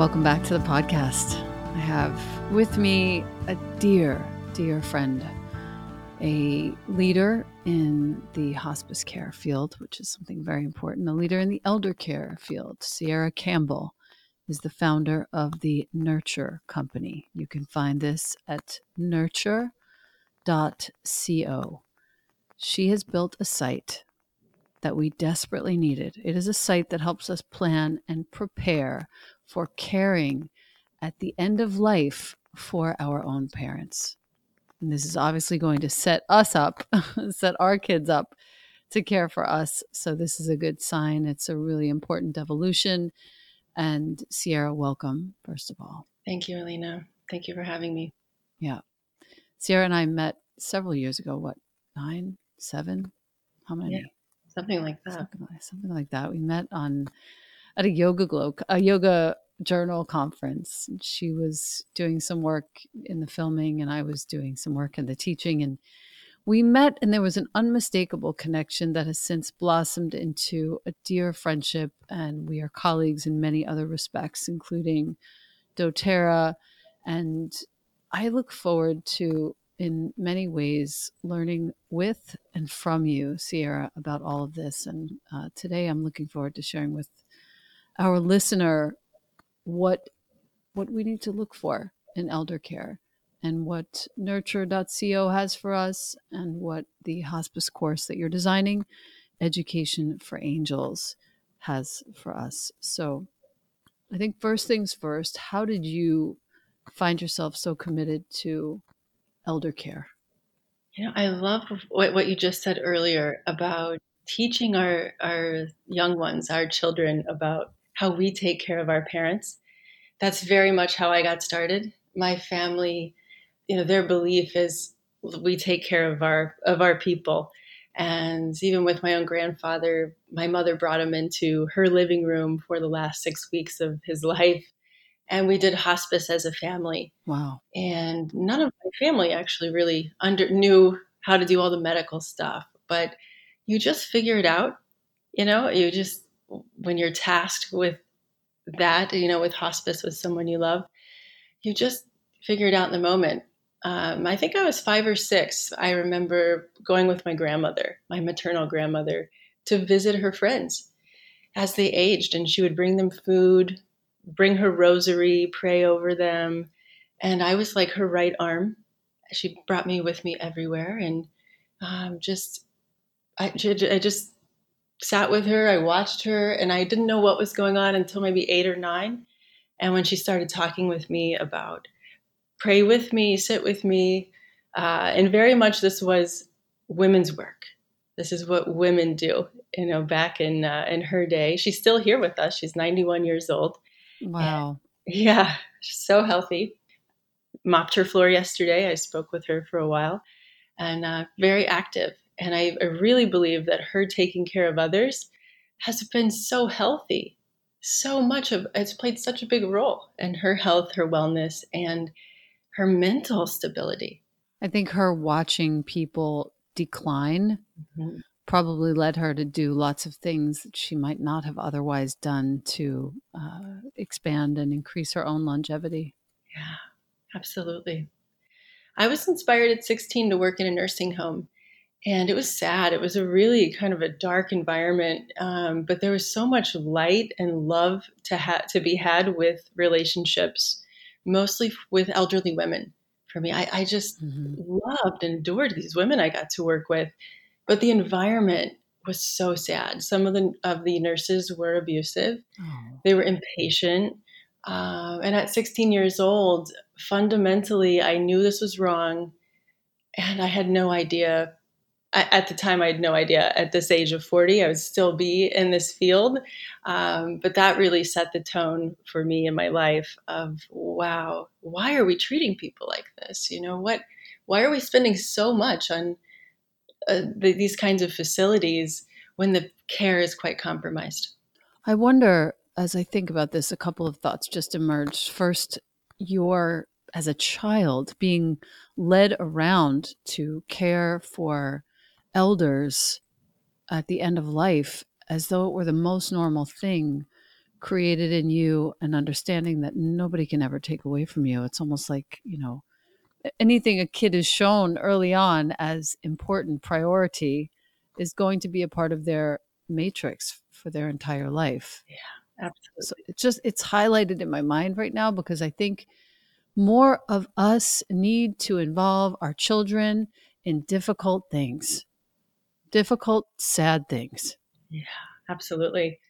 Welcome back to the podcast. I have with me a dear, dear friend, a leader in the hospice care field, which is something very important, a leader in the elder care field. Sierra Campbell is the founder of the Nurture Company. You can find this at nurture.co. She has built a site that we desperately needed. It is a site that helps us plan and prepare for caring at the end of life for our own parents. And this is obviously going to set us up, set our kids up to care for us. So, this is a good sign. It's a really important evolution. And Sierra, welcome, first of all. Thank you, Elena. Thank you for having me. Yeah. Sierra and I met several years ago. What, nine, seven? How many? Yeah, something like that. Something like, something like that. We met on at a yoga glow, a yoga journal conference. She was doing some work in the filming, and I was doing some work in the teaching. And we met, and there was an unmistakable connection that has since blossomed into a dear friendship. And we are colleagues in many other respects, including doTERRA. And I look forward to, in many ways, learning with and from you, Sierra, about all of this. And uh, today I'm looking forward to sharing with our listener what what we need to look for in elder care and what nurture.co has for us and what the hospice course that you're designing education for angels has for us. So i think first things first how did you find yourself so committed to elder care? You know i love what, what you just said earlier about teaching our our young ones our children about how we take care of our parents. That's very much how I got started. My family, you know, their belief is we take care of our of our people. And even with my own grandfather, my mother brought him into her living room for the last six weeks of his life. And we did hospice as a family. Wow. And none of my family actually really under knew how to do all the medical stuff. But you just figure it out. You know, you just when you're tasked with that, you know, with hospice with someone you love, you just figure it out in the moment. Um, I think I was five or six. I remember going with my grandmother, my maternal grandmother, to visit her friends as they aged, and she would bring them food, bring her rosary, pray over them, and I was like her right arm. She brought me with me everywhere, and um, just I, I just sat with her, I watched her, and I didn't know what was going on until maybe eight or nine. And when she started talking with me about pray with me, sit with me, uh, and very much this was women's work. This is what women do, you know, back in uh, in her day. She's still here with us. She's 91 years old. Wow. And, yeah, so healthy. Mopped her floor yesterday. I spoke with her for a while, and uh, very active. And I, I really believe that her taking care of others has been so healthy. So much of it's played such a big role in her health, her wellness, and her mental stability. I think her watching people decline mm-hmm. probably led her to do lots of things that she might not have otherwise done to uh, expand and increase her own longevity. Yeah, absolutely. I was inspired at 16 to work in a nursing home and it was sad. It was a really kind of a dark environment, um, but there was so much light and love to ha- to be had with relationships, mostly with elderly women. For me, I, I just mm-hmm. loved and adored these women I got to work with, but the environment was so sad. Some of the of the nurses were abusive. Oh. They were impatient. Uh, and at 16 years old, fundamentally, I knew this was wrong, and I had no idea at the time, I had no idea at this age of 40, I would still be in this field. Um, but that really set the tone for me in my life of, wow, why are we treating people like this? You know, what, why are we spending so much on uh, the, these kinds of facilities when the care is quite compromised? I wonder, as I think about this, a couple of thoughts just emerged. First, your as a child being led around to care for elders at the end of life as though it were the most normal thing created in you an understanding that nobody can ever take away from you. It's almost like, you know, anything a kid is shown early on as important priority is going to be a part of their matrix for their entire life. Yeah, absolutely. So it's just it's highlighted in my mind right now because I think more of us need to involve our children in difficult things. Difficult, sad things. Yeah, absolutely.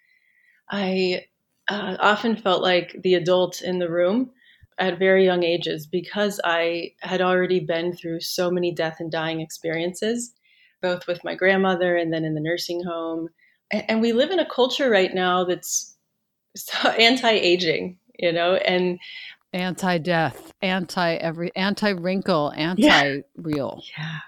I uh, often felt like the adult in the room at very young ages because I had already been through so many death and dying experiences, both with my grandmother and then in the nursing home. And we live in a culture right now that's anti aging, you know, and anti death, anti every, anti wrinkle, anti real. Yeah. yeah.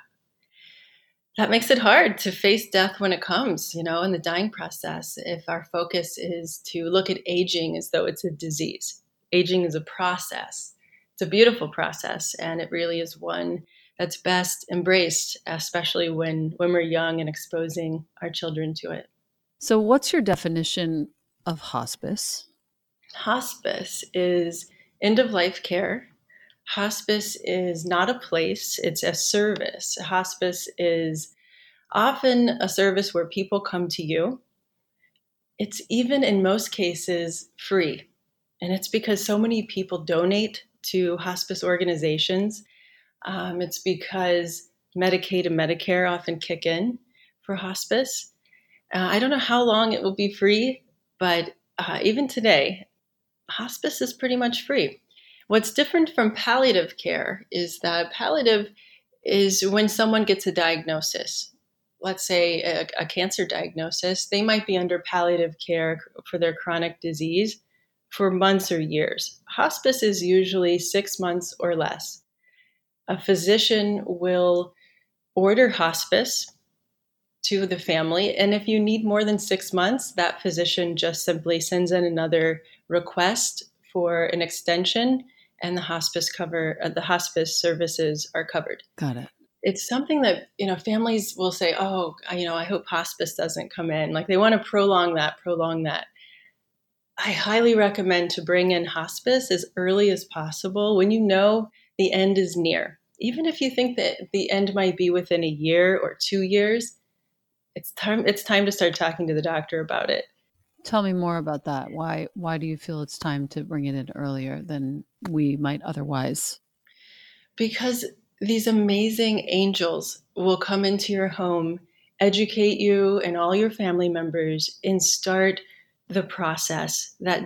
That makes it hard to face death when it comes, you know, in the dying process. If our focus is to look at aging as though it's a disease aging is a process. It's a beautiful process, and it really is one that's best embraced, especially when, when we're young and exposing our children to it. So, what's your definition of hospice? Hospice is end of life care. Hospice is not a place, it's a service. Hospice is often a service where people come to you. It's even in most cases free. And it's because so many people donate to hospice organizations. Um, it's because Medicaid and Medicare often kick in for hospice. Uh, I don't know how long it will be free, but uh, even today, hospice is pretty much free. What's different from palliative care is that palliative is when someone gets a diagnosis. Let's say a, a cancer diagnosis, they might be under palliative care for their chronic disease for months or years. Hospice is usually six months or less. A physician will order hospice to the family, and if you need more than six months, that physician just simply sends in another request for an extension, and the hospice cover uh, the hospice services are covered. Got it it's something that you know families will say oh you know i hope hospice doesn't come in like they want to prolong that prolong that I highly recommend to bring in hospice as early as possible when you know the end is near. Even if you think that the end might be within a year or two years, it's time it's time to start talking to the doctor about it. Tell me more about that. Why why do you feel it's time to bring it in earlier than we might otherwise? Because these amazing angels will come into your home, educate you and all your family members and start the process that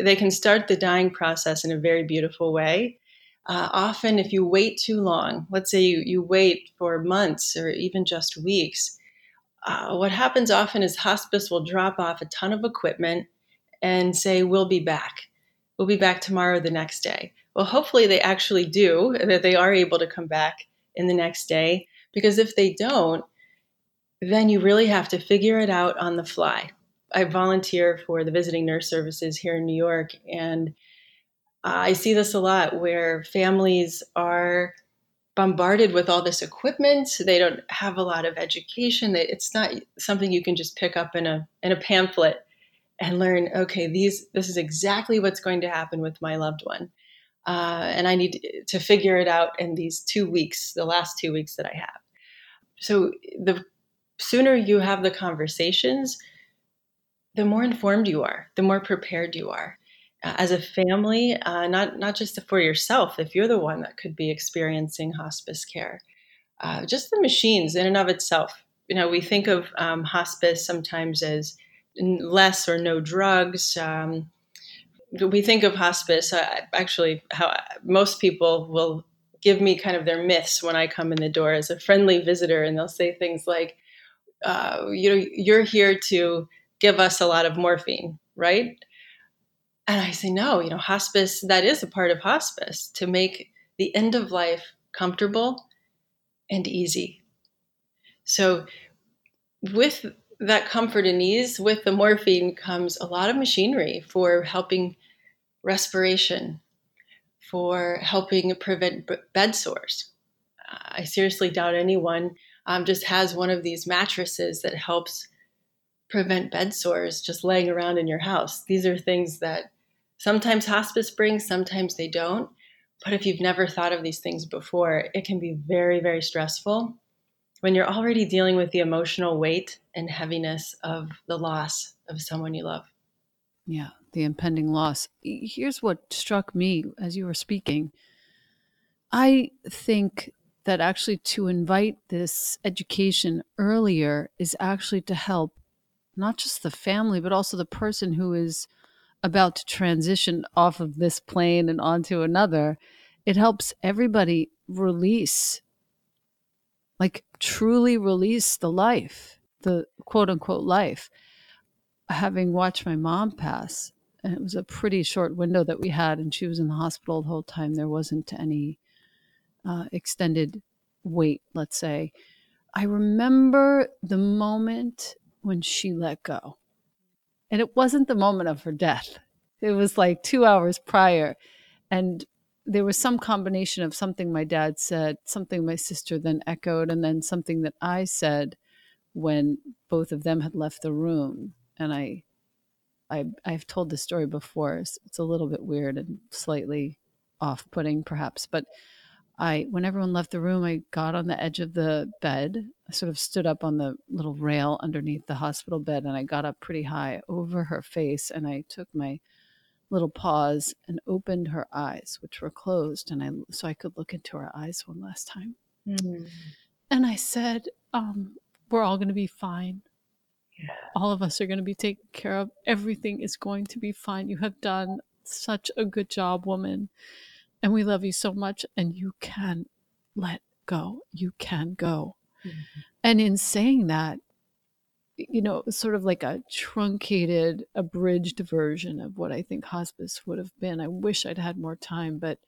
they can start the dying process in a very beautiful way uh, often if you wait too long let's say you, you wait for months or even just weeks uh, what happens often is hospice will drop off a ton of equipment and say we'll be back. We'll be back tomorrow the next day. Well hopefully they actually do that they are able to come back in the next day because if they don't then you really have to figure it out on the fly. I volunteer for the visiting nurse services here in New York, and I see this a lot where families are bombarded with all this equipment. They don't have a lot of education. It's not something you can just pick up in a in a pamphlet and learn. Okay, these this is exactly what's going to happen with my loved one, uh, and I need to figure it out in these two weeks, the last two weeks that I have. So the sooner you have the conversations, the more informed you are, the more prepared you are. As a family, uh, not not just for yourself, if you're the one that could be experiencing hospice care, uh, just the machines in and of itself. You know, we think of um, hospice sometimes as less or no drugs. Um, we think of hospice uh, actually how most people will give me kind of their myths when I come in the door as a friendly visitor, and they'll say things like, uh, "You know, you're here to." give us a lot of morphine, right? And I say, no, you know, hospice, that is a part of hospice to make the end of life comfortable and easy. So, with that comfort and ease, with the morphine comes a lot of machinery for helping respiration, for helping prevent bed sores. I seriously doubt anyone um, just has one of these mattresses that helps prevent bed sores just laying around in your house. These are things that sometimes hospice brings, sometimes they don't. But if you've never thought of these things before, it can be very, very stressful when you're already dealing with the emotional weight and heaviness of the loss of someone you love. Yeah, the impending loss. Here's what struck me as you were speaking. I think that actually to invite this education earlier is actually to help not just the family, but also the person who is about to transition off of this plane and onto another. It helps everybody release, like truly release the life, the quote unquote life. Having watched my mom pass, and it was a pretty short window that we had, and she was in the hospital the whole time. There wasn't any uh, extended wait, let's say. I remember the moment when she let go. And it wasn't the moment of her death, it was like two hours prior. And there was some combination of something my dad said, something my sister then echoed, and then something that I said when both of them had left the room. And I, I I've told this story before. It's a little bit weird and slightly off-putting, perhaps, but I, when everyone left the room, I got on the edge of the bed. I sort of stood up on the little rail underneath the hospital bed and I got up pretty high over her face and I took my little paws and opened her eyes, which were closed, and I so I could look into her eyes one last time. Mm. And I said, um, "We're all going to be fine. Yeah. All of us are going to be taken care of. Everything is going to be fine. You have done such a good job, woman." And we love you so much and you can let go. You can go. Mm-hmm. and in saying that you know sort of like a truncated abridged version of what i think hospice would have been. I wish i'd had more time but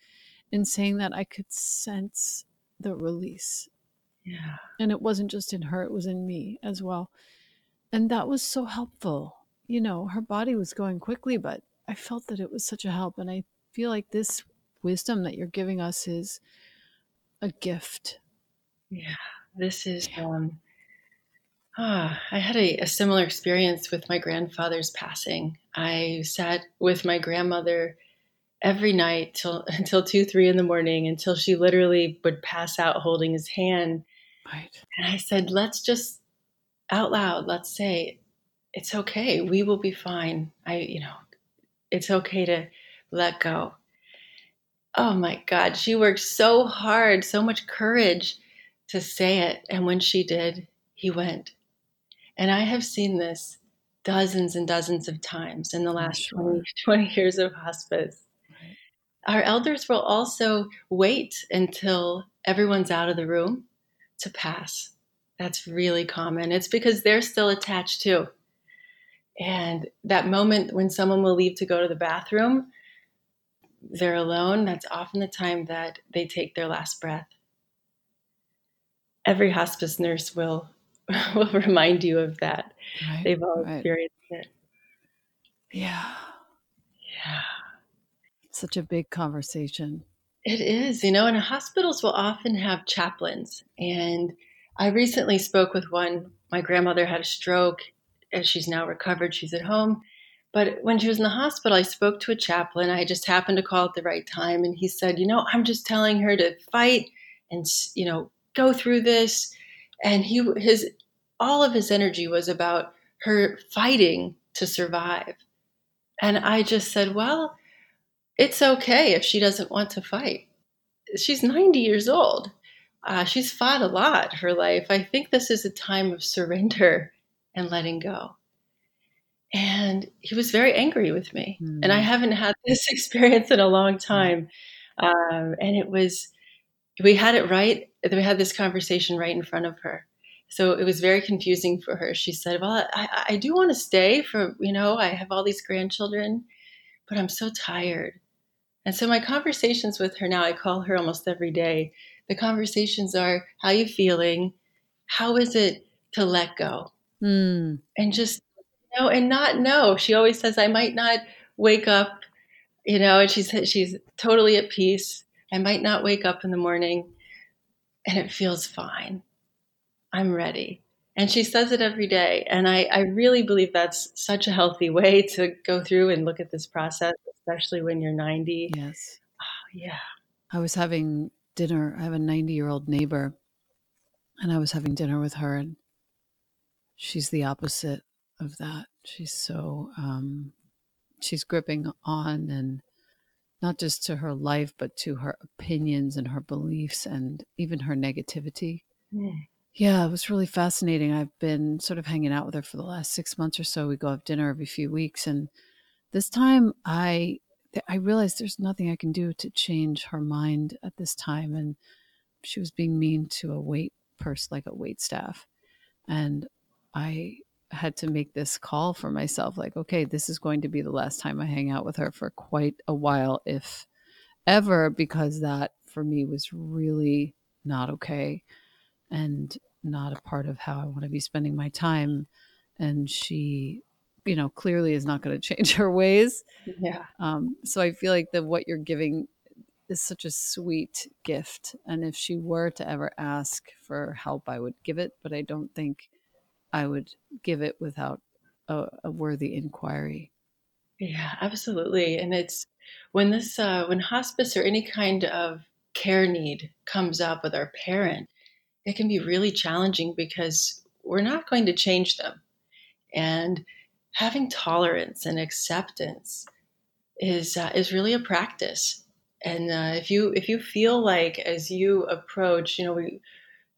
in saying that i could sense the release. Yeah. And it wasn't just in her it was in me as well. And that was so helpful. You know her body was going quickly but i felt that it was such a help and i feel like this wisdom that you're giving us is a gift. Yeah, this is. Um, ah, I had a, a similar experience with my grandfather's passing. I sat with my grandmother every night till until two, three in the morning until she literally would pass out holding his hand. Right. And I said, let's just out loud, let's say, it's okay. We will be fine. I, you know, it's okay to let go oh my God, she worked so hard, so much courage to say it. And when she did, he went. And I have seen this dozens and dozens of times in the mm, last sure. 20, 20, years of hospice. Our elders will also wait until everyone's out of the room to pass. That's really common. It's because they're still attached too. And that moment when someone will leave to go to the bathroom, they're alone, that's often the time that they take their last breath. Every hospice nurse will will remind you of that. Right, They've all right. experienced it. Yeah. Yeah. Such a big conversation. It is, you know, and hospitals will often have chaplains. And I recently spoke with one. My grandmother had a stroke and she's now recovered. She's at home. But when she was in the hospital, I spoke to a chaplain. I just happened to call at the right time. And he said, You know, I'm just telling her to fight and, you know, go through this. And he, his, all of his energy was about her fighting to survive. And I just said, Well, it's okay if she doesn't want to fight. She's 90 years old. Uh, she's fought a lot her life. I think this is a time of surrender and letting go and he was very angry with me. Mm. and i hmm. haven't had this experience in a long time. Um, and it was we had it right we had this conversation right in front of her. So it was very confusing for her. She said well i, I do want to stay for you know i have all these grandchildren but i'm so tired. And so my conversations with her now i call her almost every day. The conversations are how you feeling? How is it to let go? Mm. and just know, and not know. She always says, I might not wake up, you know, and she's she's totally at peace. I might not wake up in the morning and it feels fine. I'm ready. And she says it every day. And I, I really believe that's such a healthy way to go through and look at this process, especially when you're 90. Yes. Oh, yeah. I was having dinner. I have a 90 year old neighbor, and I was having dinner with her, and she's the opposite of that. She's so, um, she's gripping on and not just to her life, but to her opinions and her beliefs and even her negativity. Mm. Yeah, it was really fascinating. I've been sort of hanging out with her for the last six months or so. We go have dinner every few weeks, and this time I I realized there's nothing I can do to change her mind at this time, and she was being mean to a wait person, like a wait staff, and I had to make this call for myself like okay this is going to be the last time i hang out with her for quite a while if ever because that for me was really not okay and not a part of how i want to be spending my time and she you know clearly is not going to change her ways. Yeah. Um, so i feel like that what you're giving is such a sweet gift and if she were to ever ask for help i would give it but i don't think I would give it without a, a worthy inquiry. Yeah, absolutely. And it's when this, uh, when hospice or any kind of care need comes up with our parent, it can be really challenging because we're not going to change them. And having tolerance and acceptance is uh, is really a practice. And uh, if you if you feel like as you approach, you know, we,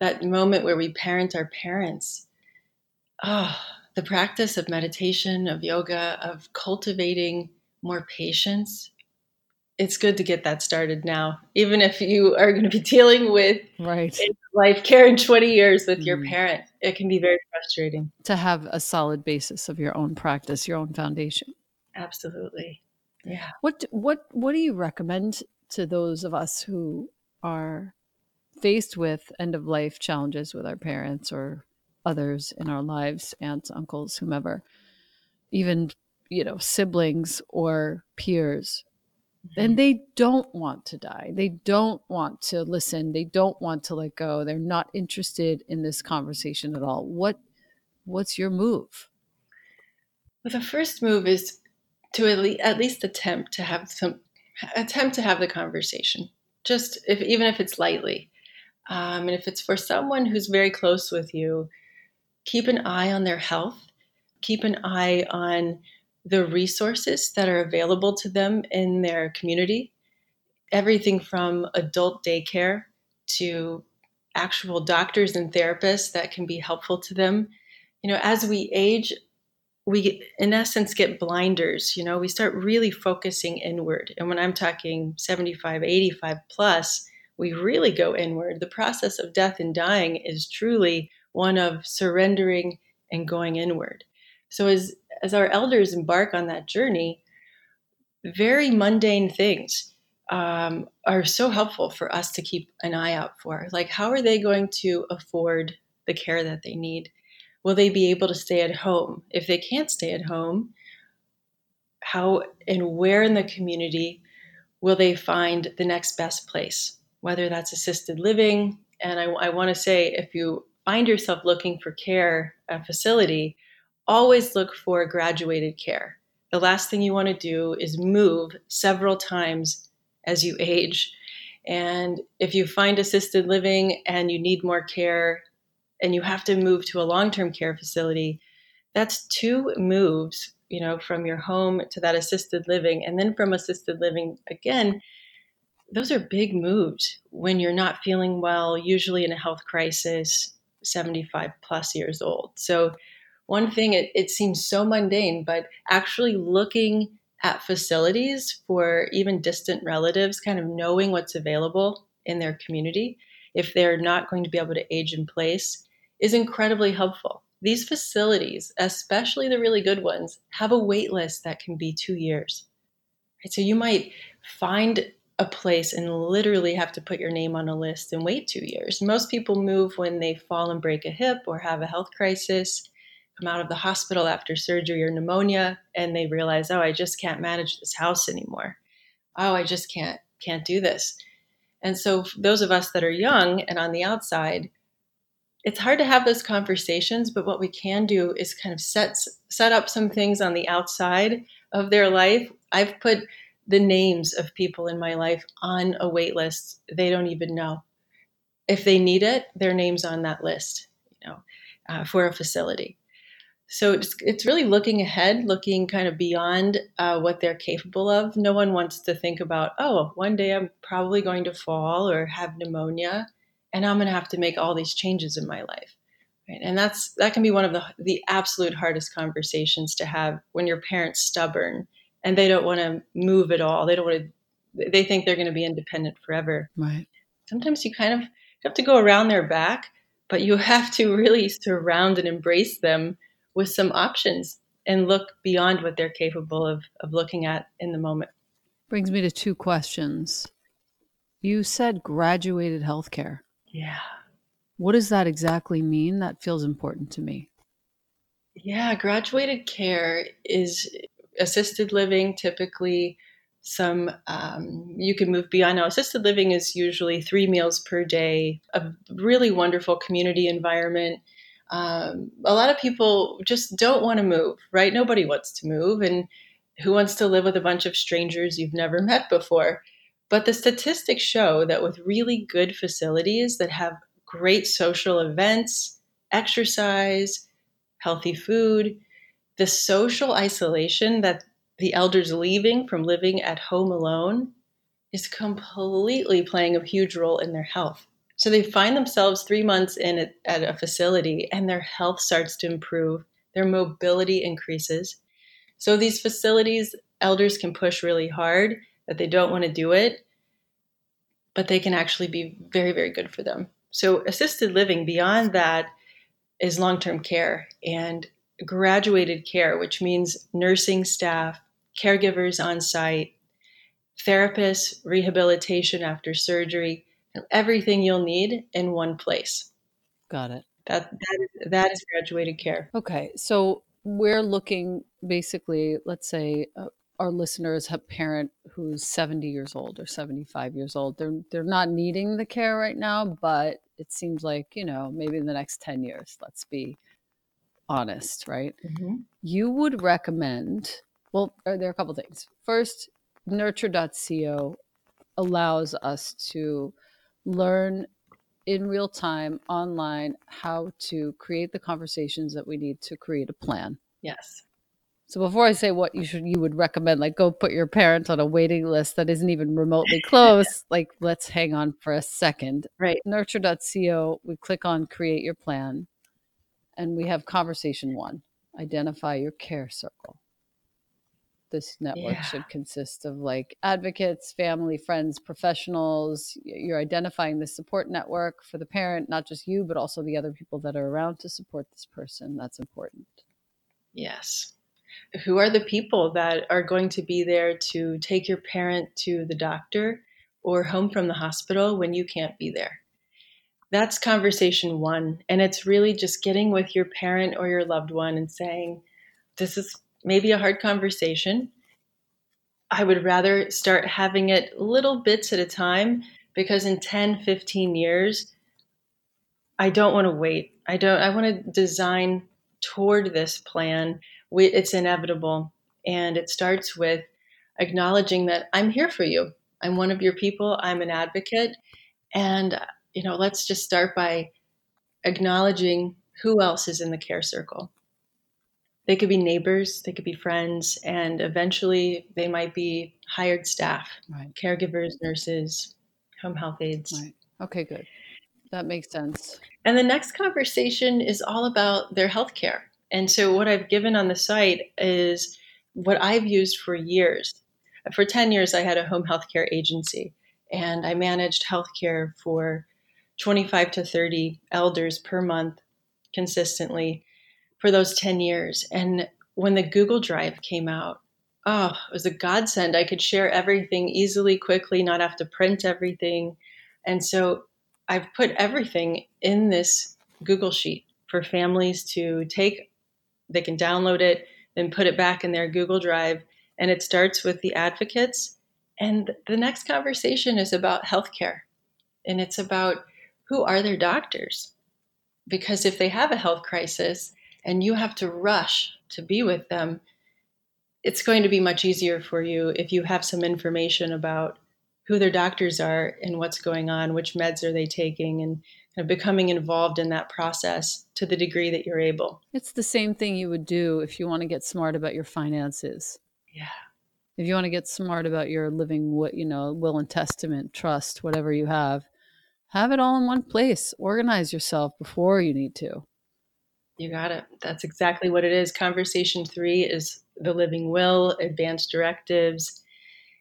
that moment where we parent our parents, oh, the practice of meditation, of yoga, of cultivating more patience, it's good to get that started now. Even if you are going to be dealing with right life care in 20 years with mm. your parent, it can be very frustrating. To have a solid basis of your own practice, your own foundation. Absolutely. Yeah. What what what do you recommend to those of us who are faced with end of life challenges with our parents or others in our lives, aunts, uncles, whomever, even, you know, siblings or peers. Mm-hmm. And they don't want to die. They don't want to listen. They don't want to let go. They're not interested in this conversation at all. What what's your move? Well, the first move is to at least, at least attempt to have some attempt to have the conversation. Just if even if it's lightly. Um, and if it's for someone who's very close with you, keep an eye on their health, keep an eye on the resources that are available to them in their community. Everything from adult daycare to actual doctors and therapists that can be helpful to them. You know, as we age, we in essence get blinders you know we start really focusing inward and when i'm talking 75 85 plus we really go inward the process of death and dying is truly one of surrendering and going inward. So as as our elders embark on that journey, very mundane things um, are so helpful for us to keep an eye out for. Like, how are they going to afford the care that they need? Will they be able to stay at home? If they can't stay at home, how and where in the community will they find the next best place? Whether that's assisted living, and I, I want to say, if you find yourself looking for care a facility, always look for graduated care. The last thing you want to do is move several times as you age. And if you find assisted living and you need more care and you have to move to a long term care facility, that's two moves, you know, from your home to that assisted living. And then from assisted living again, those are big moves when you're not feeling well, usually in a health crisis, 75 plus years old. So, one thing, it, it seems so mundane, but actually looking at facilities for even distant relatives, kind of knowing what's available in their community, if they're not going to be able to age in place, is incredibly helpful. These facilities, especially the really good ones, have a wait list that can be two years. So you might find a place and literally have to put your name on a list and wait two years. Most people move when they fall and break a hip or have a health crisis, come out of the hospital after surgery or pneumonia, and they realize, oh, I just can't manage this house anymore. Oh, I just can't can't do this. And so those of us that are young and on the outside, it's hard to have those conversations, but what we can do is kind of set set up some things on the outside of their life. I've put the names of people in my life on a wait list they don't even know. If they need it, their name's on that list, you know, uh, for a facility. So it's, it's really looking ahead, looking kind of beyond uh, what they're capable of. No one wants to think about, oh, one day I'm probably going to fall or have pneumonia, and I'm going to have to make all these changes in my life. Right? And that's that can be one of the the absolute hardest conversations to have when your parents stubborn and they don't want to move at all. They don't want to. They think they're going to be independent forever. Right. Sometimes you kind of have to go around their back, but you have to really surround and embrace them with some options and look beyond what they're capable of, of looking at in the moment. Brings me to two questions. You said graduated healthcare. Yeah. What does that exactly mean? That feels important to me. Yeah, graduated care is assisted living, typically some um, you can move beyond now assisted living is usually three meals per day a really wonderful community environment um, a lot of people just don't want to move, right? Nobody wants to move. And who wants to live with a bunch of strangers you've never met before? But the statistics show that with really good facilities that have great social events, exercise, healthy food, the social isolation that the elders leaving from living at home alone is completely playing a huge role in their health. So they find themselves three months in at, at a facility and their health starts to improve, their mobility increases. So these facilities, elders can push really hard that they don't want to do it, but they can actually be very, very good for them. So assisted living beyond that is long term care and graduated care, which means nursing staff, caregivers on site, therapists, rehabilitation after surgery, everything you'll need in one place. Got it. That that is, that is graduated care. Okay, so we're looking basically. Let's say uh, our listeners have a parent who's seventy years old or seventy five years old. They're they're not needing the care right now, but it seems like you know maybe in the next ten years. Let's be honest, right? Mm-hmm. You would recommend. Well, there are a couple things. First, nurture.co allows us to learn in real time online how to create the conversations that we need to create a plan. Yes. So before I say what you should you would recommend, like go put your parents on a waiting list that isn't even remotely close, like let's hang on for a second. Right. Nurture.co, we click on create your plan and we have conversation one. Identify your care circle this network yeah. should consist of like advocates, family, friends, professionals. You're identifying the support network for the parent, not just you, but also the other people that are around to support this person. That's important. Yes. Who are the people that are going to be there to take your parent to the doctor or home from the hospital when you can't be there? That's conversation one. And it's really just getting with your parent or your loved one and saying, This is maybe a hard conversation. I would rather start having it little bits at a time because in 10, 15 years, I don't want to wait. I don't, I want to design toward this plan. It's inevitable. And it starts with acknowledging that I'm here for you. I'm one of your people. I'm an advocate. And, you know, let's just start by acknowledging who else is in the care circle they could be neighbors, they could be friends, and eventually they might be hired staff, right. caregivers, nurses, home health aides. Right. Okay, good. That makes sense. And the next conversation is all about their health care. And so, what I've given on the site is what I've used for years. For 10 years, I had a home health care agency, and I managed health care for 25 to 30 elders per month consistently for those 10 years. And when the Google Drive came out, oh, it was a godsend. I could share everything easily, quickly, not have to print everything. And so I've put everything in this Google Sheet for families to take. They can download it, then put it back in their Google Drive. And it starts with the advocates. And the next conversation is about healthcare. And it's about who are their doctors? Because if they have a health crisis, and you have to rush to be with them, it's going to be much easier for you if you have some information about who their doctors are and what's going on, which meds are they taking, and kind of becoming involved in that process to the degree that you're able. It's the same thing you would do if you want to get smart about your finances. Yeah. If you want to get smart about your living, what you know, will and testament, trust, whatever you have, have it all in one place. Organize yourself before you need to. You got it. That's exactly what it is. Conversation three is the living will, advanced directives.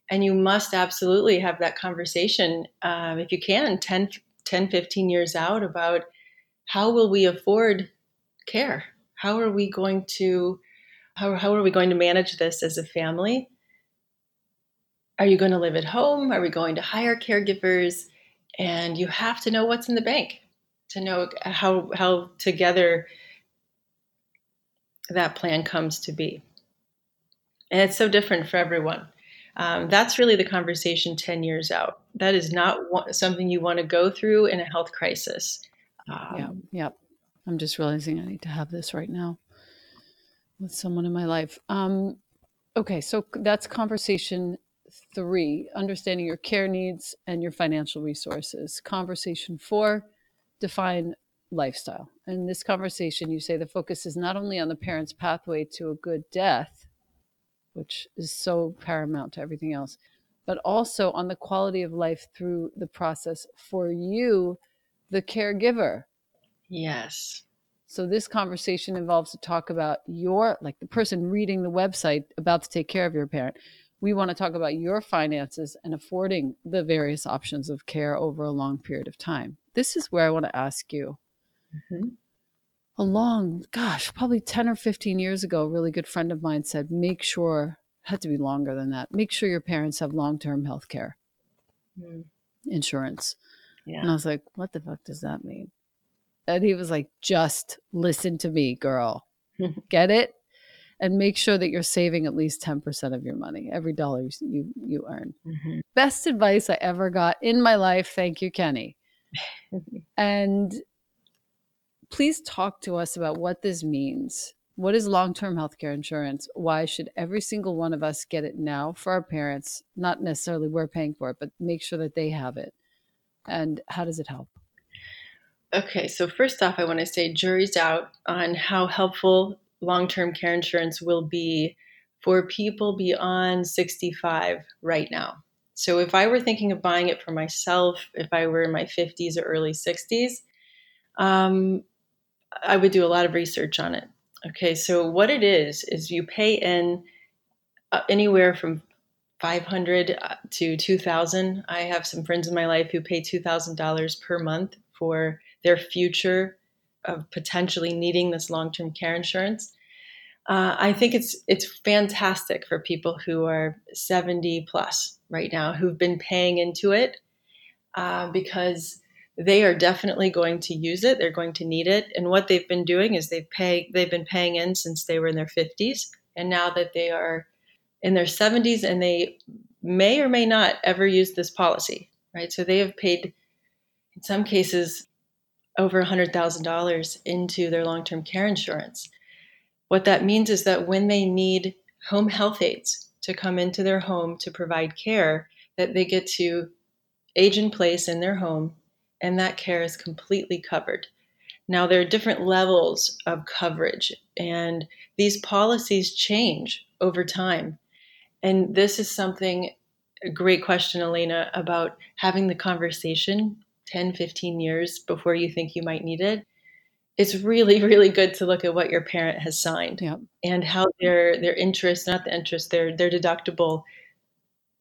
And you must absolutely have that conversation, um, if you can, 10, 10, 15 years out about how will we afford care? How are we going to how, how are we going to manage this as a family? Are you going to live at home? Are we going to hire caregivers? And you have to know what's in the bank to know how how together that plan comes to be. And it's so different for everyone. Um, that's really the conversation 10 years out. That is not something you want to go through in a health crisis. Um, yeah, yep. I'm just realizing I need to have this right now with someone in my life. Um, okay, so that's conversation three understanding your care needs and your financial resources. Conversation four define lifestyle. In this conversation, you say the focus is not only on the parent's pathway to a good death, which is so paramount to everything else, but also on the quality of life through the process for you, the caregiver. Yes. So this conversation involves a talk about your, like the person reading the website about to take care of your parent. We want to talk about your finances and affording the various options of care over a long period of time. This is where I want to ask you Mm-hmm. A long, gosh, probably 10 or 15 years ago, a really good friend of mine said, make sure, had to be longer than that, make sure your parents have long term health care mm. insurance. Yeah. And I was like, what the fuck does that mean? And he was like, just listen to me, girl. Get it? And make sure that you're saving at least 10% of your money, every dollar you, you, earn. Mm-hmm. Best advice I ever got in my life. Thank you, Kenny. and please talk to us about what this means. What is long term healthcare insurance? Why should every single one of us get it now for our parents? Not necessarily we're paying for it, but make sure that they have it. And how does it help? Okay, so first off, I want to say jury's out on how helpful long term care insurance will be for people beyond 65 right now. So if I were thinking of buying it for myself, if I were in my 50s or early 60s, um, I would do a lot of research on it. Okay, so what it is is you pay in uh, anywhere from 500 uh, to 2000 i have some friends in my life who pay $2000 per month for their future of potentially needing this long-term care insurance uh, i think it's it's fantastic for people who are 70 plus right now who've been paying into it uh, because they are definitely going to use it. They're going to need it. And what they've been doing is they've pay they've been paying in since they were in their 50s. And now that they are in their 70s and they may or may not ever use this policy, right? So they have paid in some cases over $100,000 into their long-term care insurance. What that means is that when they need home health aides to come into their home to provide care, that they get to age in place in their home and that care is completely covered. Now, there are different levels of coverage, and these policies change over time. And this is something, a great question, Elena, about having the conversation 10, 15 years before you think you might need it. It's really, really good to look at what your parent has signed yep. and how their their interest, not the interest, their their deductible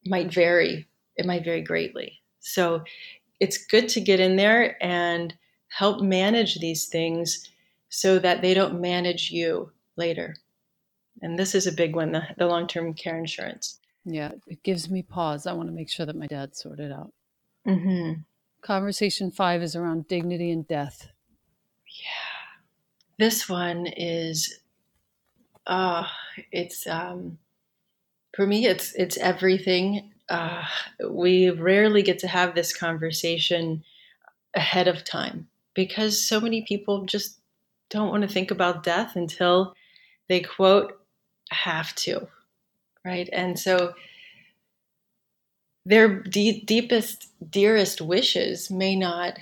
might vary. It might vary greatly. So it's good to get in there and help manage these things so that they don't manage you later. And this is a big one the, the long term care insurance. Yeah, it gives me pause. I want to make sure that my dad sorted out. Mm-hmm. Conversation five is around dignity and death. Yeah. This one is, uh, it's, um, for me, it's, it's everything uh, we rarely get to have this conversation ahead of time because so many people just don't want to think about death until they quote have to right? And so their de- deepest, dearest wishes may not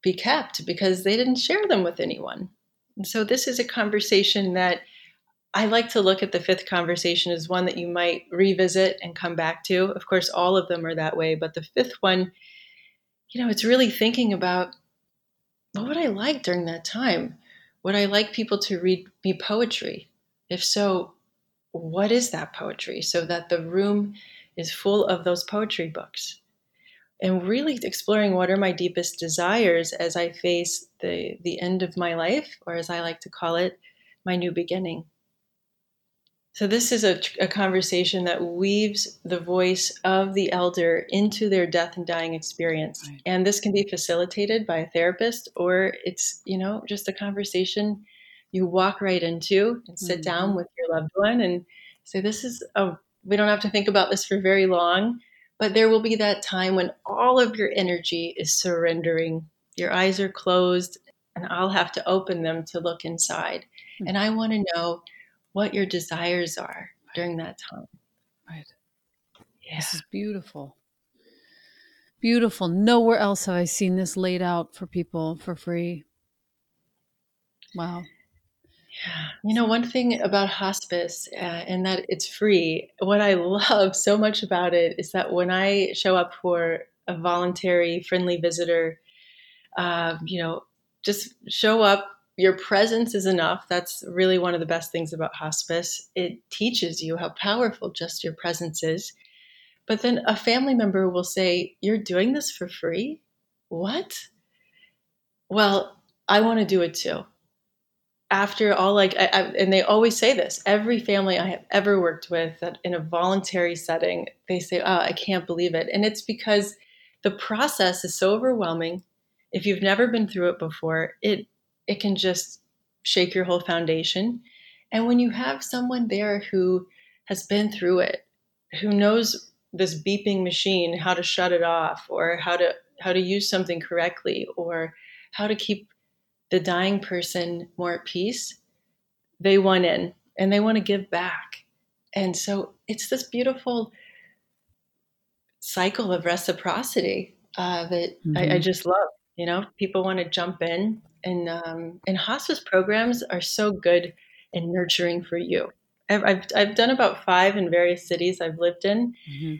be kept because they didn't share them with anyone. And so this is a conversation that I like to look at the fifth conversation as one that you might revisit and come back to. Of course, all of them are that way, but the fifth one, you know, it's really thinking about what would I like during that time? Would I like people to read me poetry? If so, what is that poetry? So that the room is full of those poetry books. And really exploring what are my deepest desires as I face the, the end of my life, or as I like to call it, my new beginning. So, this is a, a, conversation that weaves the voice of the elder into their death and dying experience. Right. And this can be facilitated by a therapist, or it's, you know, just a conversation you walk right into and sit mm-hmm. down with your loved one and say, This is a, we don't have to think about this for very long, but there will be that time when all of your energy is surrendering. Your eyes are closed, and I'll have to open them to look inside. Mm-hmm. And I want to know what your desires are during that time. Right. Yeah. This is beautiful. Beautiful. Nowhere else have I seen this laid out for people for free. Wow. You know, one thing about hospice uh, and that it's free, what I love so much about it is that when I show up for a voluntary, friendly visitor, uh, you know, just show up your presence is enough. That's really one of the best things about hospice. It teaches you how powerful just your presence is. But then a family member will say, You're doing this for free? What? Well, I want to do it too. After all, like, I, I, and they always say this every family I have ever worked with that in a voluntary setting, they say, Oh, I can't believe it. And it's because the process is so overwhelming. If you've never been through it before, it it can just shake your whole foundation. And when you have someone there who has been through it, who knows this beeping machine, how to shut it off or how to how to use something correctly or how to keep the dying person more at peace, they want in and they want to give back. And so it's this beautiful cycle of reciprocity uh, that mm-hmm. I, I, mm-hmm. just love. You know, people want to jump in and um, and hospice programs are so good and nurturing for you. I've, I've, I've done about five in various cities I've lived in. Mm-hmm.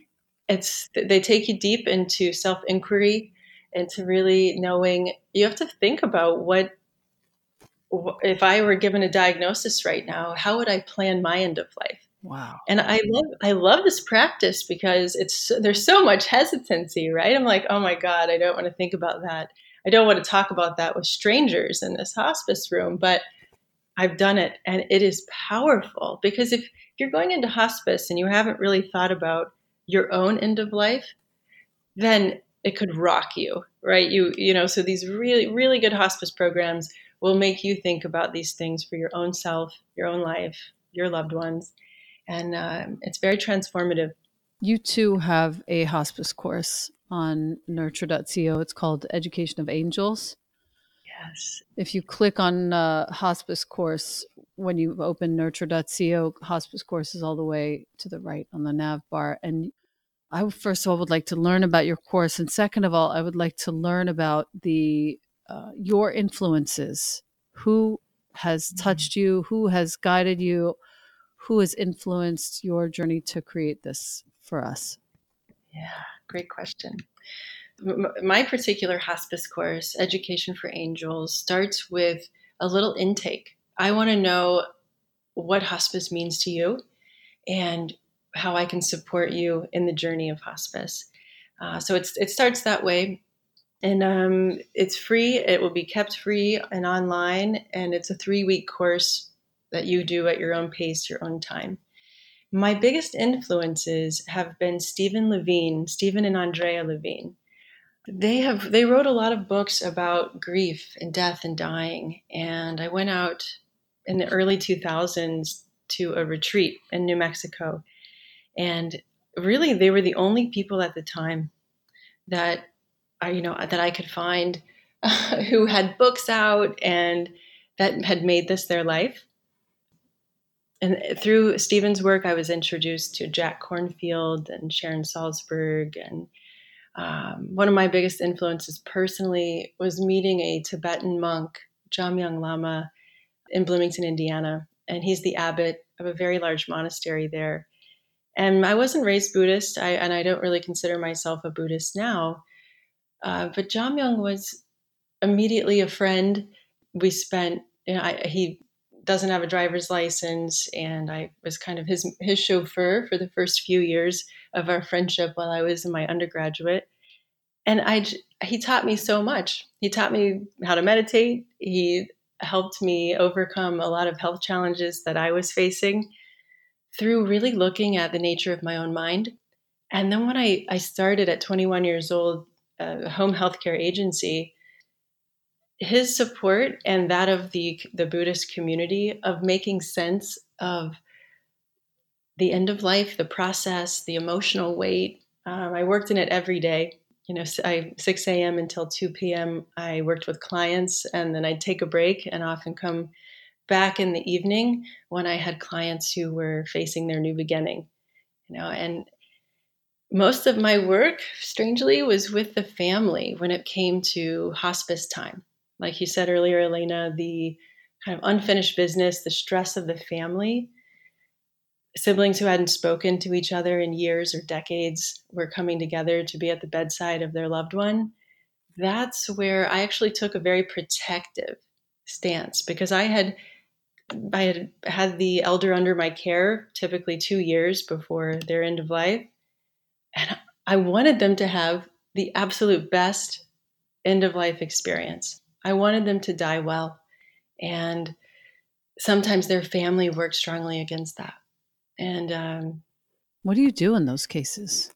It's they take you deep into self inquiry, into really knowing. You have to think about what if I were given a diagnosis right now, how would I plan my end of life? Wow. And I love I love this practice because it's there's so much hesitancy, right? I'm like, "Oh my god, I don't want to think about that." I don't want to talk about that with strangers in this hospice room, but I've done it and it is powerful because if you're going into hospice and you haven't really thought about your own end of life, then it could rock you, right? You you know, so these really really good hospice programs will make you think about these things for your own self, your own life, your loved ones, and um, it's very transformative. You too have a hospice course on nurture.co. It's called Education of Angels. Yes. If you click on uh, hospice course, when you open nurture.co, hospice course is all the way to the right on the nav bar. And I first of all would like to learn about your course, and second of all, I would like to learn about the uh, your influences. Who has mm-hmm. touched you? Who has guided you? Who has influenced your journey to create this for us? Yeah, great question. My particular hospice course, Education for Angels, starts with a little intake. I want to know what hospice means to you and how I can support you in the journey of hospice. Uh, so it's, it starts that way. And um, it's free. It will be kept free and online. And it's a three week course that you do at your own pace, your own time. My biggest influences have been Stephen Levine, Stephen and Andrea Levine. They have they wrote a lot of books about grief and death and dying. And I went out in the early 2000s to a retreat in New Mexico. And really they were the only people at the time that you know that I could find who had books out and that had made this their life and through Stephen's work, I was introduced to Jack Kornfield and Sharon Salzberg. And um, one of my biggest influences personally was meeting a Tibetan monk, Jamyang Lama, in Bloomington, Indiana. And he's the abbot of a very large monastery there. And I wasn't raised Buddhist, I, and I don't really consider myself a Buddhist now. Uh, but Jamyang was immediately a friend. We spent, you know, I, he doesn't have a driver's license, and I was kind of his his chauffeur for the first few years of our friendship while I was in my undergraduate. And I he taught me so much. He taught me how to meditate. He helped me overcome a lot of health challenges that I was facing through really looking at the nature of my own mind. And then when I, I started at 21 years old, a home healthcare agency, his support and that of the the Buddhist community of making sense of the end of life, the process, the emotional weight. Um, I worked in it every day. You know, I 6 a.m. until 2 p.m. I worked with clients, and then I'd take a break and often come back in the evening when I had clients who were facing their new beginning. You know, and most of my work, strangely, was with the family when it came to hospice time. Like you said earlier, Elena, the kind of unfinished business, the stress of the family, siblings who hadn't spoken to each other in years or decades were coming together to be at the bedside of their loved one. That's where I actually took a very protective stance because I had I had had the elder under my care typically 2 years before their end of life and I wanted them to have the absolute best end of life experience. I wanted them to die well. And sometimes their family worked strongly against that. And um, what do you do in those cases?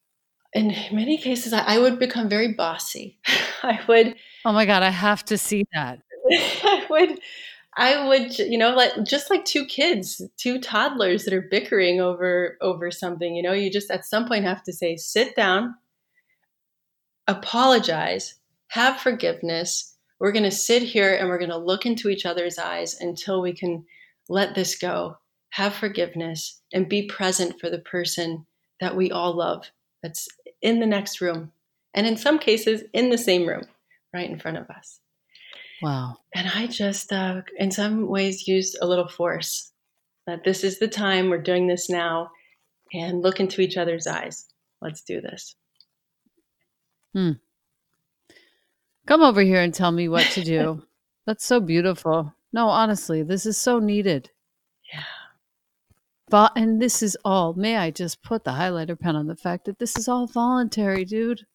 In many cases, I, I would become very bossy. I would. Oh my God, I have to see that. I would. I would, you know, like just like two kids, two toddlers that are bickering over over something. You know, you just at some point have to say, sit down, apologize, have forgiveness, we're going to sit here and we're going to look into each other's eyes until we can let this go, have forgiveness, and be present for the person that we all love that's in the next room. And in some cases, in the same room, right in front of us. Wow. And I just, uh, in some ways, used a little force that this is the time, we're doing this now, and look into each other's eyes. Let's do this. Hmm. Come over here and tell me what to do. That's so beautiful. No, honestly, this is so needed. Yeah. But and this is all. May I just put the highlighter pen on the fact that this is all voluntary, dude.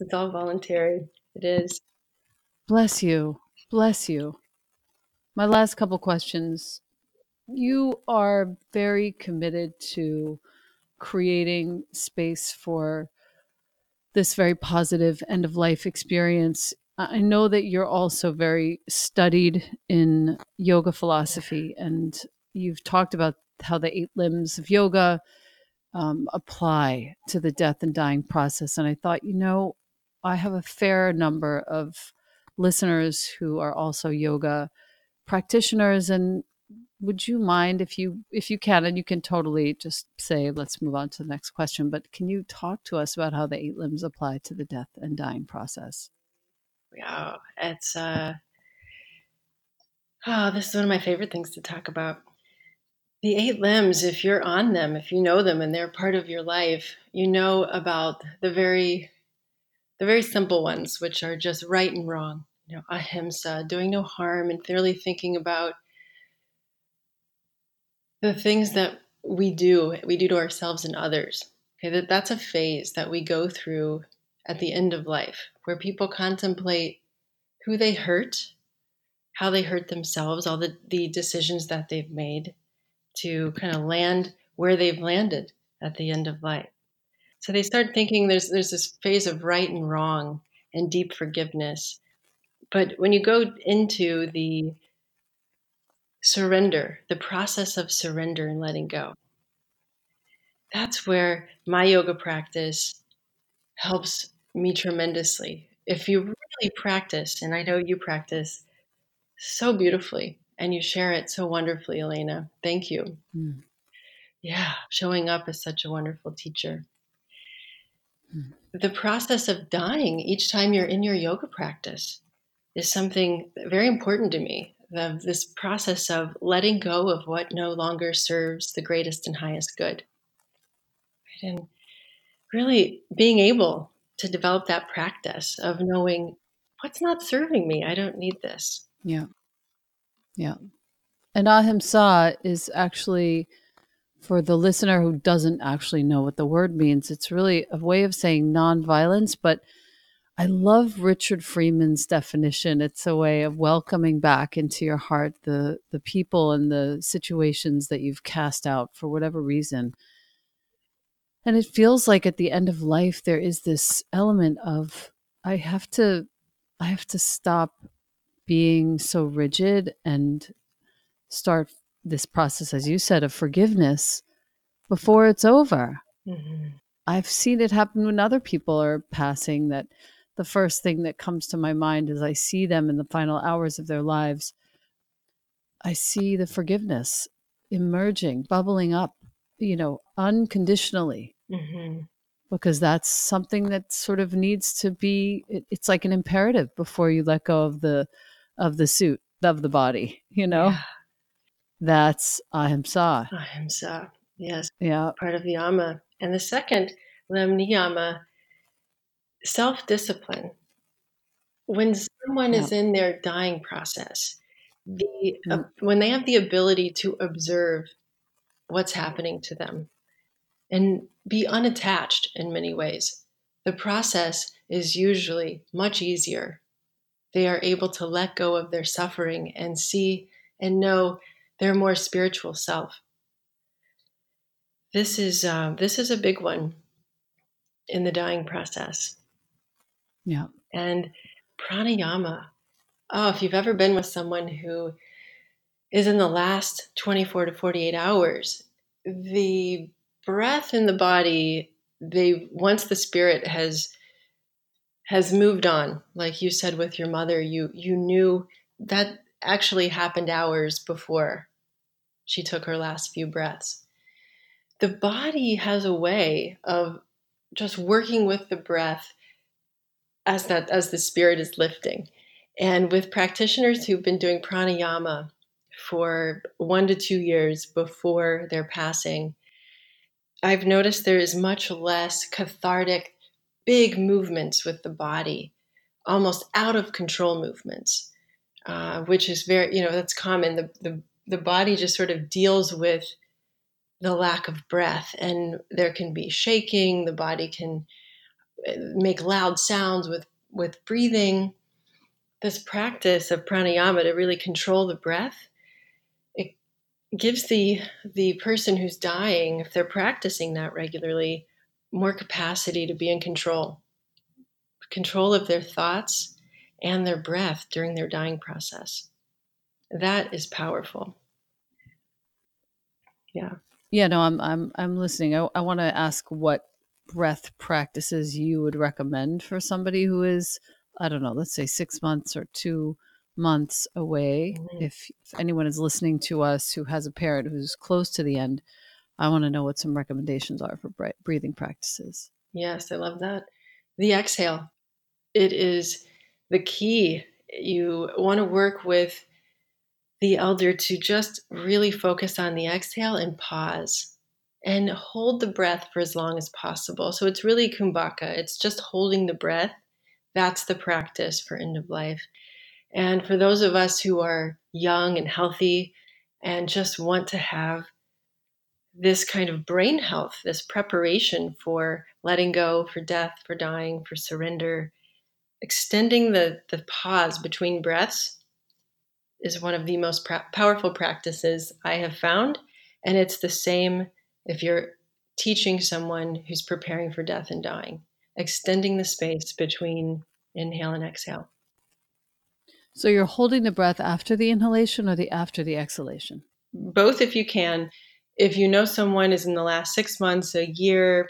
It's all voluntary. It is. Bless you. Bless you. My last couple questions. You are very committed to creating space for this very positive end of life experience I know that you're also very studied in yoga philosophy, and you've talked about how the eight limbs of yoga um, apply to the death and dying process. And I thought, you know, I have a fair number of listeners who are also yoga practitioners, and would you mind if you if you can and you can totally just say let's move on to the next question but can you talk to us about how the eight limbs apply to the death and dying process yeah, it's uh, oh, this is one of my favorite things to talk about. The eight limbs, if you're on them, if you know them and they're part of your life, you know about the very the very simple ones, which are just right and wrong. You know, ahimsa, doing no harm, and really thinking about the things that we do, we do to ourselves and others. Okay, that that's a phase that we go through at the end of life, where people contemplate who they hurt, how they hurt themselves, all the, the decisions that they've made to kind of land where they've landed at the end of life. So they start thinking there's there's this phase of right and wrong and deep forgiveness. But when you go into the surrender, the process of surrender and letting go, that's where my yoga practice helps me tremendously. If you really practice, and I know you practice so beautifully and you share it so wonderfully, Elena. Thank you. Mm. Yeah, showing up as such a wonderful teacher. Hmm. The process of dying each time you're in your yoga practice is something very important to me. The, this process of letting go of what no longer serves the greatest and highest good. And really being able to develop that practice of knowing what's not serving me. I don't need this. Yeah. Yeah. And ahimsa is actually for the listener who doesn't actually know what the word means, it's really a way of saying nonviolence, but I love Richard Freeman's definition. It's a way of welcoming back into your heart the the people and the situations that you've cast out for whatever reason. And it feels like at the end of life there is this element of I have to I have to stop being so rigid and start this process as you said of forgiveness before it's over. Mm-hmm. I've seen it happen when other people are passing that the first thing that comes to my mind is I see them in the final hours of their lives. I see the forgiveness emerging, bubbling up, you know, unconditionally. Mm-hmm. Because that's something that sort of needs to be. It, it's like an imperative before you let go of the of the suit of the body. You know, Yeah. That's ahimsa. Ahimsa. Yes, Yeah, part of the yama. And the second, lem niyama, self discipline. When someone is in their dying process, the uh, Mm. when they have the ability to observe what's happening to them and be unattached in many ways, the process is usually much easier. They are able to let go of their suffering and see and know their more spiritual self. This is uh, this is a big one in the dying process. yeah, And pranayama. Oh, if you've ever been with someone who is in the last 24 to 48 hours, the breath in the body, they once the spirit has has moved on, like you said with your mother, you you knew that actually happened hours before she took her last few breaths. The body has a way of just working with the breath as that as the spirit is lifting. And with practitioners who've been doing pranayama for one to two years before their passing, I've noticed there is much less cathartic, big movements with the body, almost out of control movements, uh, which is very, you know, that's common. The, the, the body just sort of deals with the lack of breath, and there can be shaking, the body can make loud sounds with with breathing this practice of pranayama to really control the breath it gives the the person who's dying if they're practicing that regularly more capacity to be in control control of their thoughts and their breath during their dying process that is powerful yeah yeah. No, I'm I'm I'm listening. I, I want to ask what breath practices you would recommend for somebody who is I don't know, let's say six months or two months away. Mhm. If, if anyone is listening to us who has a parent who's close to the end, I want to know what some recommendations are for breathing practices. Yes, I love that. The exhale. It is the key. You want to work with the elder to just really focus on the exhale and pause and hold the breath for as long as possible. So it's really kumbhaka. It's just holding the breath. That's the practice for end of life. And for those of us who are young and healthy and just want to have this kind of brain health, this preparation for letting go, for death, for dying, for surrender, extending the, the pause between breaths is one of the most pra- powerful practices I have found. And it's the same if you're teaching someone who's preparing for death and dying, extending the space between inhale and exhale. So you're holding the breath after the inhalation or the after the exhalation? Both, if you can. If you know someone is in the last six months, a year,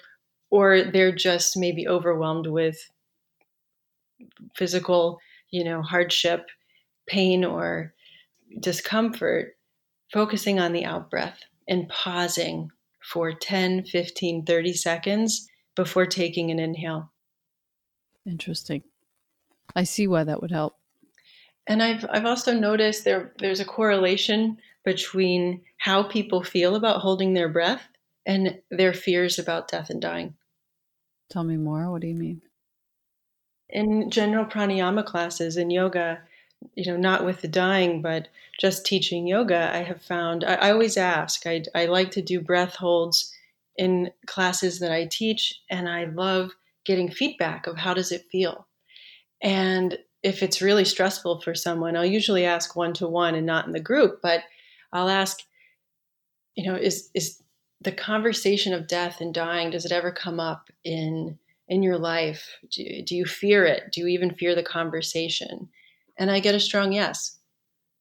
or they're just maybe overwhelmed with physical, you know, hardship, pain, or discomfort, focusing on the out breath and pausing for 10, 15, 30 seconds before taking an inhale. Interesting. I see why that would help. And I've I've also noticed there there's a correlation between how people feel about holding their breath and their fears about death and dying. Tell me more. What do you mean? In general pranayama classes in yoga, you know, not with the dying, but just teaching yoga, I have found I, I always ask. I, I like to do breath holds in classes that I teach, and I love getting feedback of how does it feel. And if it's really stressful for someone, I'll usually ask one to one and not in the group, but I'll ask, you know, is is the conversation of death and dying does it ever come up in in your life? Do, do you fear it? Do you even fear the conversation? And I get a strong yes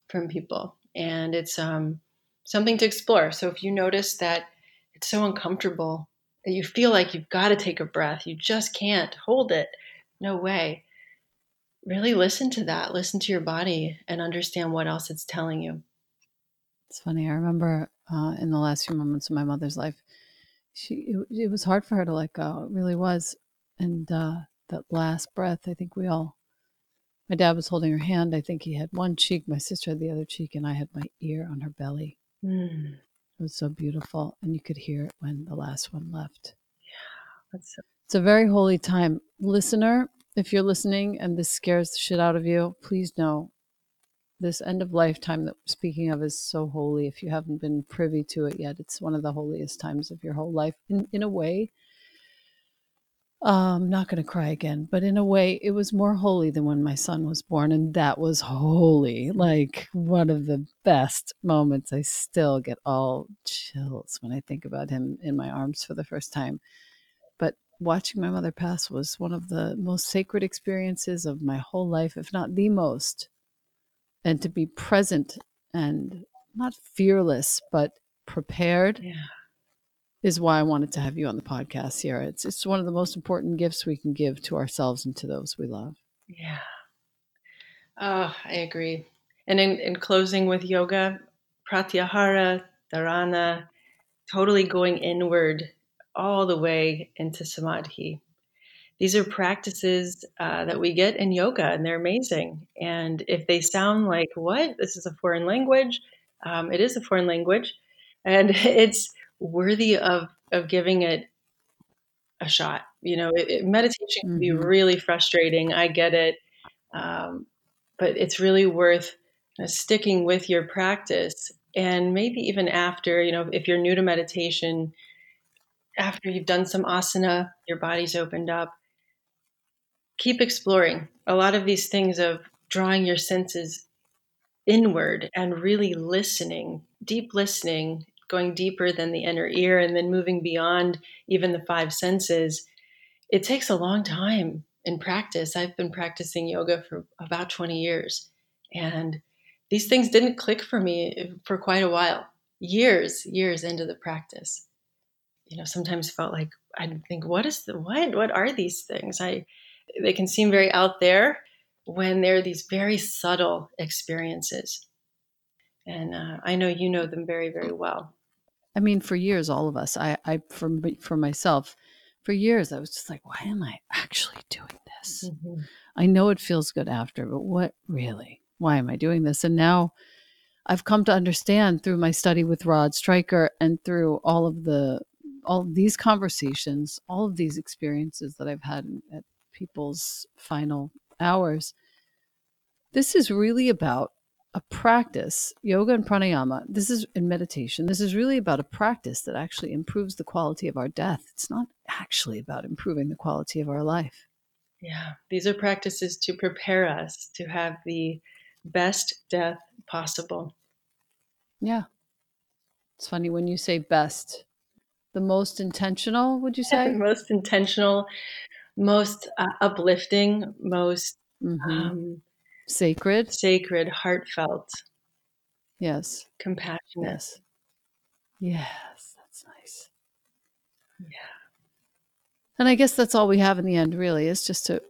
from people, and it's um, something to explore. So if you notice that it's so uncomfortable that you feel like you've got to take a breath, you just can't hold it, no way really listen to that, listen to your body, and understand what else it's telling you. It's funny. I remember uh, in the last few moments of my mother's life, she it, it, was hard for her to let go. It really was. And uh, that last breath, I think we all. My dad was holding her hand. I think he had one cheek. My sister had the other cheek, and I had my ear on her belly. Mm. It was so beautiful, and you could hear it when the last one left. Yeah, that's. So- it's a very holy time, listener if you're listening and this scares the shit out of you, please know this end of lifetime that we're speaking of is so holy. If you haven't been privy to it yet, it's one of the holiest times of your whole life. In in a way, um, not going to cry again, but in a way, it was more holy than when my son was born, and that was holy. Like one of the best moments. I still get all chills when I think about him in my arms for the first time But watching my mother pass was one of the most sacred experiences of my whole life, if not the most. And to be present and not fearless, but prepared yeah. Is why I wanted to have you on the podcast, Sierra. It's it's one of the most important gifts we can give to ourselves and to those we love. Yeah. Oh, I agree. And in, in closing with yoga, pratyahara, dharana, totally going inward all the way into samadhi. These are practices uh, that we get in yoga, and they're amazing. And if they sound like, what? This is a foreign language, um, it is a foreign language, and it's worthy of, of giving it a shot. You know, it, it, meditation can be mm-hmm. really frustrating. I get it. Um, but it's really worth uh, sticking with your practice. And maybe even after, you know, if you're new to meditation, after you've done some asana, your body's opened up, keep exploring. A lot of these things of drawing your senses inward and really listening, deep listening, going deeper than the inner ear, and then moving beyond even the five senses, it takes a long time in practice. I've been practicing yoga for about 20 years, and these things didn't click for me for quite a while, years, years into the practice you know, sometimes felt like I'd think, what is the what? What are these things? I they can seem very out there when they're these very subtle experiences. And uh, I know you know them very, very well. I mean, for years, all of us, I, I for, for myself, for years, I was just like, why am I actually doing this? Mm-hmm. I know it feels good after, but what really? Why am I doing this? And now I've come to understand through my study with Rod Stryker and through all of the all these conversations, all of these experiences that I've had at people's final hours, this is really about a practice, yoga and pranayama. This is in meditation. This is really about a practice that actually improves the quality of our death. It's not actually about improving the quality of our life. Yeah, these are practices to prepare us to have the best death possible. Yeah. It's funny when you say best, the most intentional, would you say? most intentional, most uh, uplifting, most mm-hmm. um, sacred, sacred, heartfelt. Yes. Compassionate. Yes. Yes, that's nice. Yeah. And I guess that's all we have in the end, really, is just to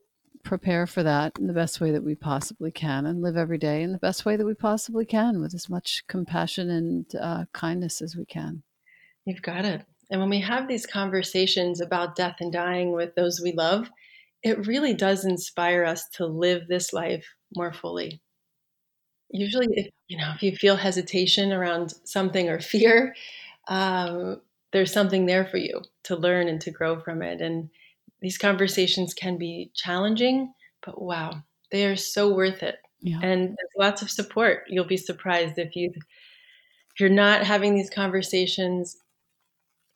prepare for that in the best way that we possibly can and live every day in the best way that we possibly can with as much compassion and uh, kindness as we can. You've got it. And when we have these conversations about death and dying with those we love, it really does inspire us to live this life more fully. Usually, if, you know, if you feel hesitation around something or fear, um, there's something there for you to learn and to grow from it. And these conversations can be challenging, but wow, they are so worth it. Yeah. And there's lots of support. You'll be surprised if you if you're not having these conversations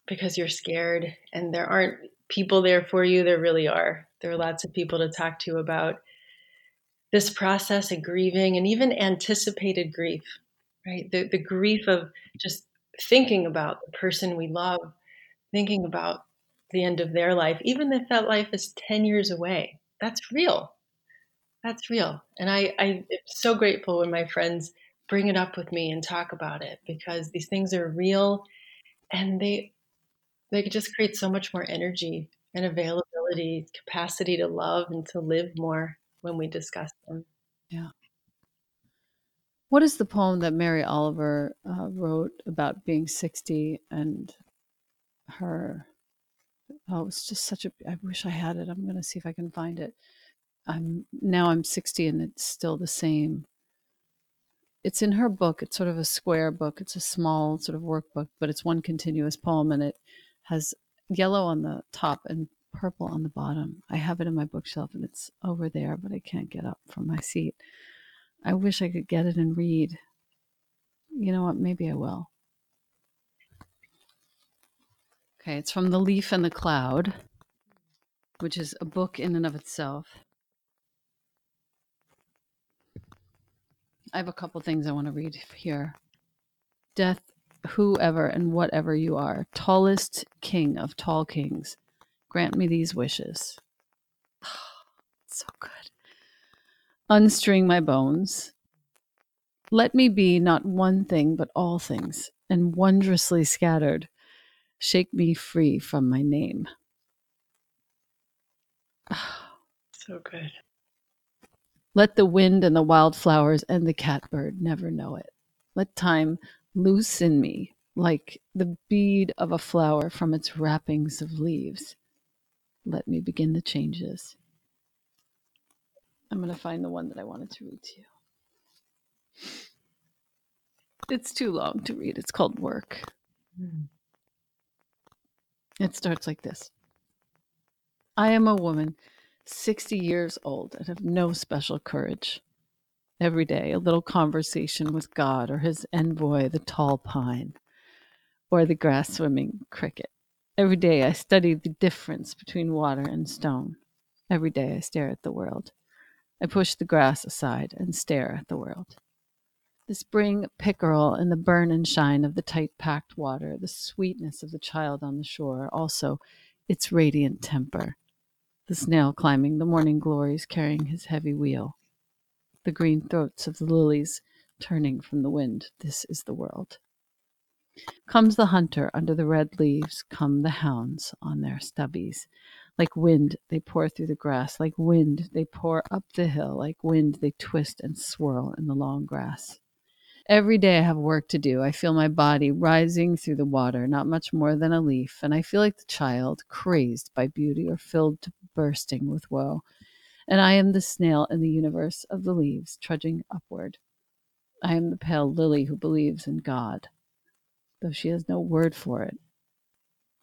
because you're scared and there aren't people there for you, there really are. There are lots of people to talk to about this process of grieving and even anticipated grief, right? The, the grief of just thinking about the person we love, thinking about the end of their life, even if that life is 10 years away. That's real. That's real. And I, I'm so grateful when my friends bring it up with me and talk about it because these things are real and they they just create so much more energy and availability, capacity to love and to live more when we discuss them. Yeah. What is the poem that Mary Oliver uh, wrote about being 60 and her? Oh, it's just such a. I wish I had it. I'm going to see if I can find it. I'm now I'm 60 and it's still the same. It's in her book. It's sort of a square book. It's a small sort of workbook, but it's one continuous poem and it has yellow on the top and purple on the bottom. I have it in my bookshelf and it's over there, but I can't get up from my seat. I wish I could get it and read. You know what? Maybe I will. Okay, it's from The Leaf and the Cloud, which is a book in and of itself. I have a couple things I want to read here. Death, whoever and whatever you are, tallest king of tall kings, grant me these wishes. so good. Unstring my bones. Let me be not one thing, but all things, and wondrously scattered. Shake me free from my name. so good. Let the wind and the wildflowers and the catbird never know it. Let time loosen me like the bead of a flower from its wrappings of leaves. Let me begin the changes. I'm going to find the one that I wanted to read to you. It's too long to read. It's called Work. Mm. It starts like this I am a woman 60 years old and have no special courage. Every day, a little conversation with God or his envoy, the tall pine, or the grass swimming cricket. Every day, I study the difference between water and stone. Every day, I stare at the world. I push the grass aside and stare at the world. The spring pickerel and the burn and shine of the tight packed water, the sweetness of the child on the shore, also its radiant temper. The snail climbing the morning glories carrying his heavy wheel. The green throats of the lilies turning from the wind. This is the world. Comes the hunter under the red leaves, come the hounds on their stubbies. Like wind, they pour through the grass. Like wind, they pour up the hill. Like wind, they twist and swirl in the long grass. Every day I have work to do. I feel my body rising through the water, not much more than a leaf, and I feel like the child, crazed by beauty or filled to bursting with woe. And I am the snail in the universe of the leaves, trudging upward. I am the pale lily who believes in God, though she has no word for it.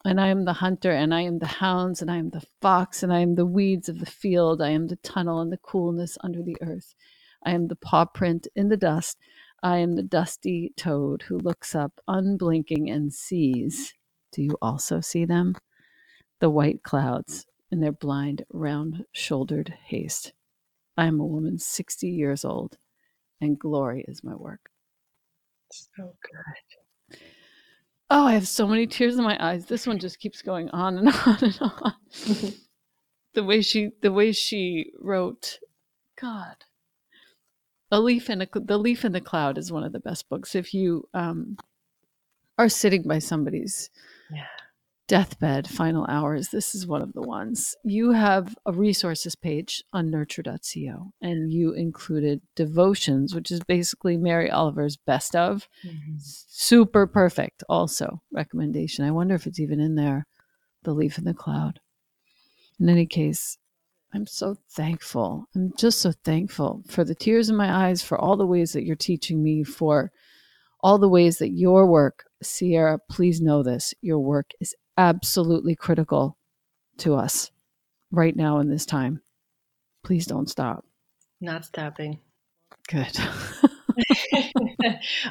And I am the hunter, and I am the hounds, and I am the fox, and I am the weeds of the field. I am the tunnel and the coolness under the earth. I am the paw print in the dust. I am the dusty toad who looks up, unblinking, and sees. Do you also see them? The white clouds in their blind, round shouldered haste. I am a woman 60 years old, and glory is my work. So good. Oh, I have so many tears in my eyes. This one just keeps going on and on and on. the way she, the way she wrote, God, a leaf in a, the leaf and the cloud is one of the best books. If you um, are sitting by somebody's yeah. Deathbed, final hours. This is one of the ones. You have a resources page on nurture.co and you included devotions, which is basically Mary Oliver's best of. Mm-hmm. Super perfect, also recommendation. I wonder if it's even in there. The leaf and the cloud. In any case, I'm so thankful. I'm just so thankful for the tears in my eyes, for all the ways that you're teaching me, for all the ways that your work, Sierra, please know this, your work is absolutely critical to us right now in this time. Please don't stop. Not stopping. Good.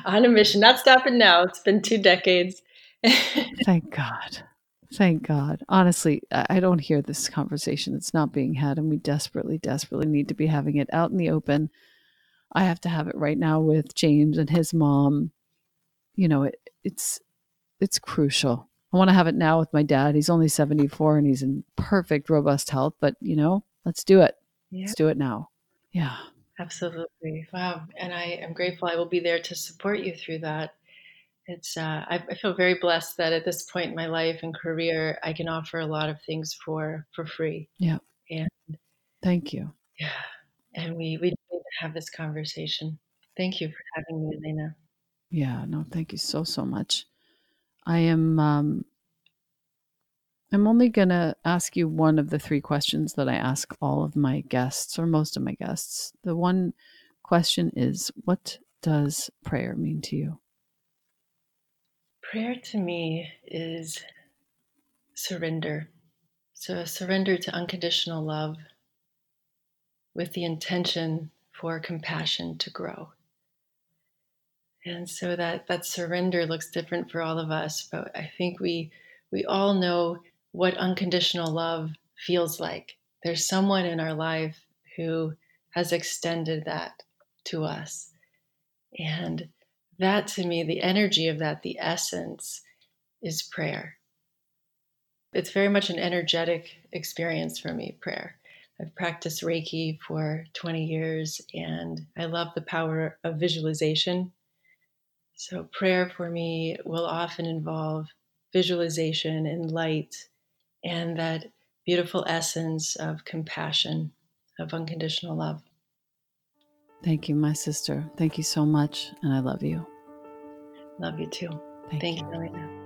On a mission, not stopping now. It's been two decades. Thank God. Thank God. Honestly, I don't hear this conversation. It's not being had, and we desperately, desperately need to be having it out in the open. I have to have it right now with James and his mom. You know, it, it's it's crucial. I want to have it now with my dad. He's only 74 and he's in perfect, robust health, but you know, let's do it. Yeah. Let's do it now. Yeah. Absolutely. Wow. And I am grateful I will be there to support you through that. It's, uh, I, I feel very blessed that at this point in my life and career, I can offer a lot of things for, for free. Yeah. And thank you. Yeah. And we, we need to have this conversation. Thank you for having me, Elena. Yeah. No, thank you so, so much. I am um, I'm only going to ask you one of the three questions that I ask all of my guests or most of my guests. The one question is what does prayer mean to you? Prayer to me is surrender. So, a surrender to unconditional love with the intention for compassion to grow. And so that that surrender looks different for all of us, but I think we we all know what unconditional love feels like. There's someone in our life who has extended that to us. And that to me, the energy of that, the essence is prayer. It's very much an energetic experience for me, prayer. I've practiced Reiki for 20 years and I love the power of visualization so, prayer for me will often involve visualization and light and that beautiful essence of compassion, of unconditional love. Thank you, my sister. Thank you so much. And I love you. Love you too. Thank, Thank you, Elena.